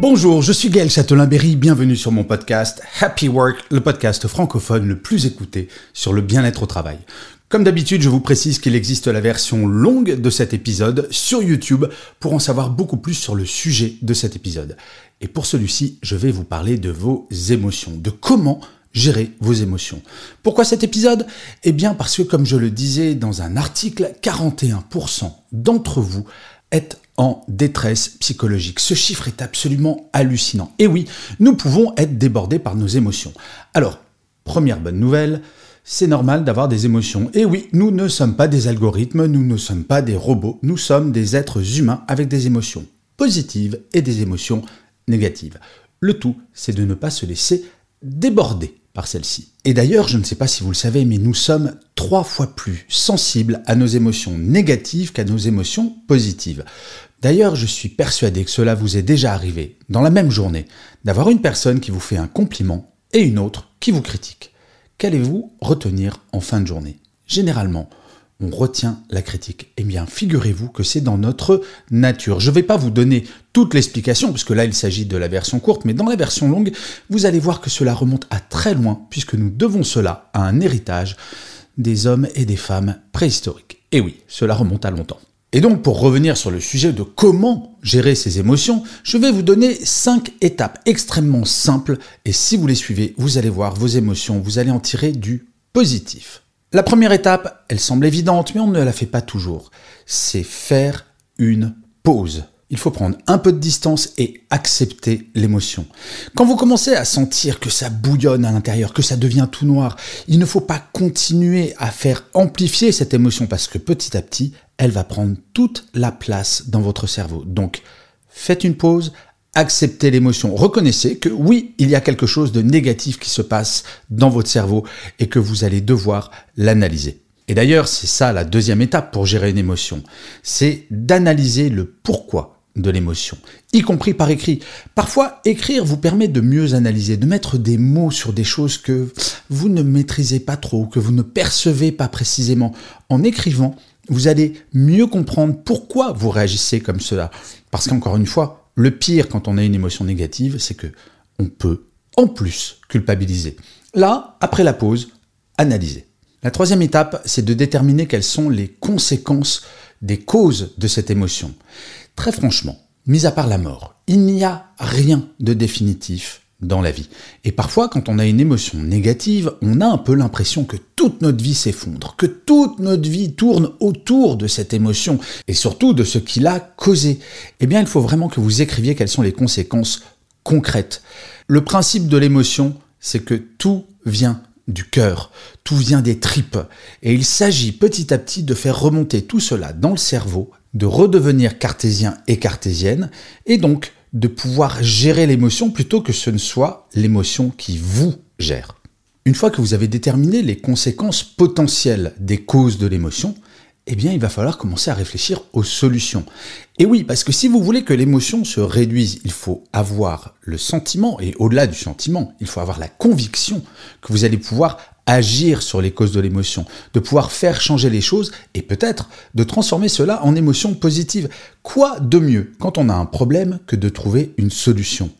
Bonjour, je suis Gaël Châtelain-Berry, bienvenue sur mon podcast Happy Work, le podcast francophone le plus écouté sur le bien-être au travail. Comme d'habitude, je vous précise qu'il existe la version longue de cet épisode sur YouTube pour en savoir beaucoup plus sur le sujet de cet épisode. Et pour celui-ci, je vais vous parler de vos émotions, de comment gérer vos émotions. Pourquoi cet épisode? Eh bien parce que comme je le disais dans un article, 41% d'entre vous êtes en détresse psychologique. Ce chiffre est absolument hallucinant. Et oui, nous pouvons être débordés par nos émotions. Alors, première bonne nouvelle, c'est normal d'avoir des émotions. Et oui, nous ne sommes pas des algorithmes, nous ne sommes pas des robots, nous sommes des êtres humains avec des émotions positives et des émotions négatives. Le tout, c'est de ne pas se laisser déborder par celle-ci. Et d'ailleurs, je ne sais pas si vous le savez, mais nous sommes trois fois plus sensibles à nos émotions négatives qu'à nos émotions positives. D'ailleurs, je suis persuadé que cela vous est déjà arrivé, dans la même journée, d'avoir une personne qui vous fait un compliment et une autre qui vous critique. Qu'allez-vous retenir en fin de journée? Généralement, on retient la critique. Eh bien, figurez-vous que c'est dans notre nature. Je ne vais pas vous donner toute l'explication, puisque là, il s'agit de la version courte, mais dans la version longue, vous allez voir que cela remonte à très loin, puisque nous devons cela à un héritage des hommes et des femmes préhistoriques. Et oui, cela remonte à longtemps. Et donc, pour revenir sur le sujet de comment gérer ses émotions, je vais vous donner cinq étapes extrêmement simples, et si vous les suivez, vous allez voir vos émotions, vous allez en tirer du positif. La première étape, elle semble évidente, mais on ne la fait pas toujours. C'est faire une pause. Il faut prendre un peu de distance et accepter l'émotion. Quand vous commencez à sentir que ça bouillonne à l'intérieur, que ça devient tout noir, il ne faut pas continuer à faire amplifier cette émotion parce que petit à petit, elle va prendre toute la place dans votre cerveau. Donc, faites une pause, acceptez l'émotion. Reconnaissez que oui, il y a quelque chose de négatif qui se passe dans votre cerveau et que vous allez devoir l'analyser. Et d'ailleurs, c'est ça la deuxième étape pour gérer une émotion. C'est d'analyser le pourquoi de l'émotion, y compris par écrit. Parfois, écrire vous permet de mieux analyser, de mettre des mots sur des choses que vous ne maîtrisez pas trop, que vous ne percevez pas précisément. En écrivant, vous allez mieux comprendre pourquoi vous réagissez comme cela. Parce qu'encore une fois, le pire quand on a une émotion négative, c'est que on peut en plus culpabiliser. Là, après la pause, analyser. La troisième étape, c'est de déterminer quelles sont les conséquences des causes de cette émotion. Très franchement, mis à part la mort, il n'y a rien de définitif dans la vie. Et parfois, quand on a une émotion négative, on a un peu l'impression que toute notre vie s'effondre, que toute notre vie tourne autour de cette émotion, et surtout de ce qui l'a causé. Eh bien, il faut vraiment que vous écriviez quelles sont les conséquences concrètes. Le principe de l'émotion, c'est que tout vient du cœur, tout vient des tripes, et il s'agit petit à petit de faire remonter tout cela dans le cerveau, de redevenir cartésien et cartésienne, et donc de pouvoir gérer l'émotion plutôt que ce ne soit l'émotion qui vous gère. Une fois que vous avez déterminé les conséquences potentielles des causes de l'émotion, eh bien, il va falloir commencer à réfléchir aux solutions. Et oui, parce que si vous voulez que l'émotion se réduise, il faut avoir le sentiment, et au-delà du sentiment, il faut avoir la conviction que vous allez pouvoir agir sur les causes de l'émotion, de pouvoir faire changer les choses et peut-être de transformer cela en émotion positive. Quoi de mieux quand on a un problème que de trouver une solution?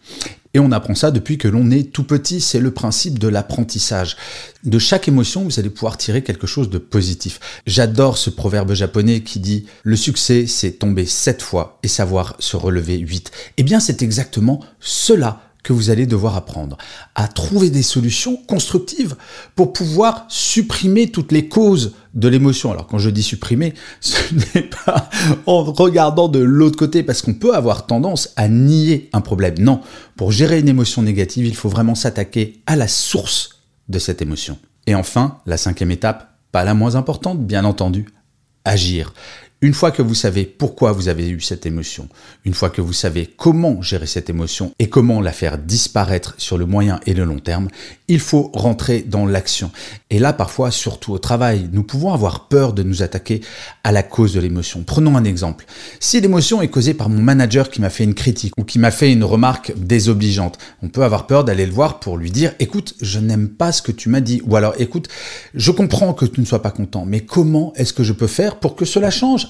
Et on apprend ça depuis que l'on est tout petit, c'est le principe de l'apprentissage. De chaque émotion, vous allez pouvoir tirer quelque chose de positif. J'adore ce proverbe japonais qui dit ⁇ Le succès, c'est tomber sept fois et savoir se relever huit ⁇ Eh bien, c'est exactement cela que vous allez devoir apprendre, à trouver des solutions constructives pour pouvoir supprimer toutes les causes de l'émotion. Alors quand je dis supprimer, ce n'est pas en regardant de l'autre côté parce qu'on peut avoir tendance à nier un problème. Non, pour gérer une émotion négative, il faut vraiment s'attaquer à la source de cette émotion. Et enfin, la cinquième étape, pas la moins importante, bien entendu, agir. Une fois que vous savez pourquoi vous avez eu cette émotion, une fois que vous savez comment gérer cette émotion et comment la faire disparaître sur le moyen et le long terme, il faut rentrer dans l'action. Et là, parfois, surtout au travail, nous pouvons avoir peur de nous attaquer à la cause de l'émotion. Prenons un exemple. Si l'émotion est causée par mon manager qui m'a fait une critique ou qui m'a fait une remarque désobligeante, on peut avoir peur d'aller le voir pour lui dire, écoute, je n'aime pas ce que tu m'as dit. Ou alors, écoute, je comprends que tu ne sois pas content, mais comment est-ce que je peux faire pour que cela change?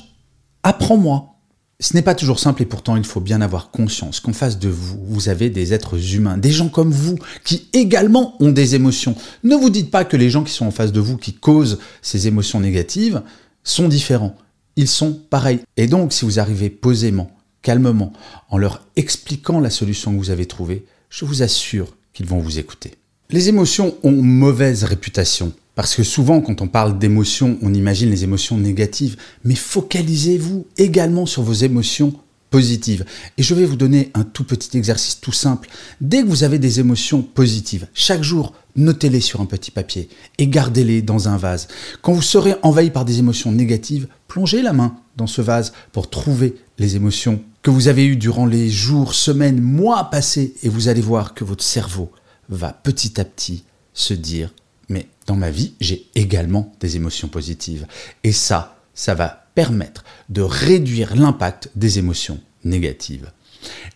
Apprends-moi. Ce n'est pas toujours simple et pourtant il faut bien avoir conscience qu'en face de vous, vous avez des êtres humains, des gens comme vous, qui également ont des émotions. Ne vous dites pas que les gens qui sont en face de vous, qui causent ces émotions négatives, sont différents. Ils sont pareils. Et donc si vous arrivez posément, calmement, en leur expliquant la solution que vous avez trouvée, je vous assure qu'ils vont vous écouter. Les émotions ont mauvaise réputation. Parce que souvent, quand on parle d'émotions, on imagine les émotions négatives. Mais focalisez-vous également sur vos émotions positives. Et je vais vous donner un tout petit exercice tout simple. Dès que vous avez des émotions positives, chaque jour, notez-les sur un petit papier et gardez-les dans un vase. Quand vous serez envahi par des émotions négatives, plongez la main dans ce vase pour trouver les émotions que vous avez eues durant les jours, semaines, mois passés et vous allez voir que votre cerveau va petit à petit se dire mais dans ma vie, j'ai également des émotions positives. Et ça, ça va permettre de réduire l'impact des émotions négatives.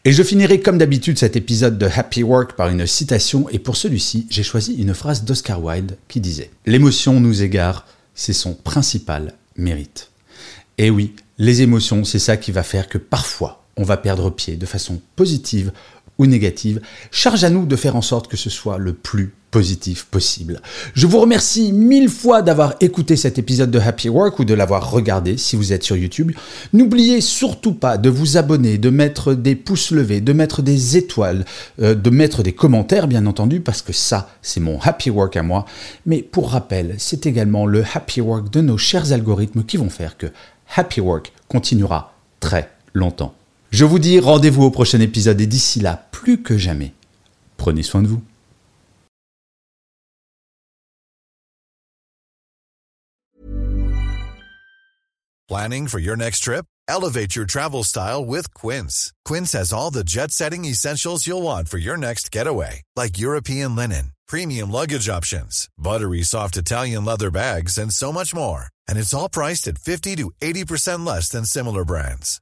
Et je finirai comme d'habitude cet épisode de Happy Work par une citation, et pour celui-ci, j'ai choisi une phrase d'Oscar Wilde qui disait ⁇ L'émotion nous égare, c'est son principal mérite. Et oui, les émotions, c'est ça qui va faire que parfois, on va perdre pied de façon positive ou négative. Charge à nous de faire en sorte que ce soit le plus positif possible. Je vous remercie mille fois d'avoir écouté cet épisode de Happy Work ou de l'avoir regardé si vous êtes sur YouTube. N'oubliez surtout pas de vous abonner, de mettre des pouces levés, de mettre des étoiles, euh, de mettre des commentaires bien entendu parce que ça c'est mon Happy Work à moi. Mais pour rappel, c'est également le Happy Work de nos chers algorithmes qui vont faire que Happy Work continuera très longtemps. Je vous dis rendez-vous au prochain épisode et d'ici là, plus que jamais, prenez soin de vous. Planning for your next trip? Elevate your travel style with Quince. Quince has all the jet-setting essentials you'll want for your next getaway, like European linen, premium luggage options, buttery soft Italian leather bags, and so much more. And it's all priced at 50 to 80% less than similar brands.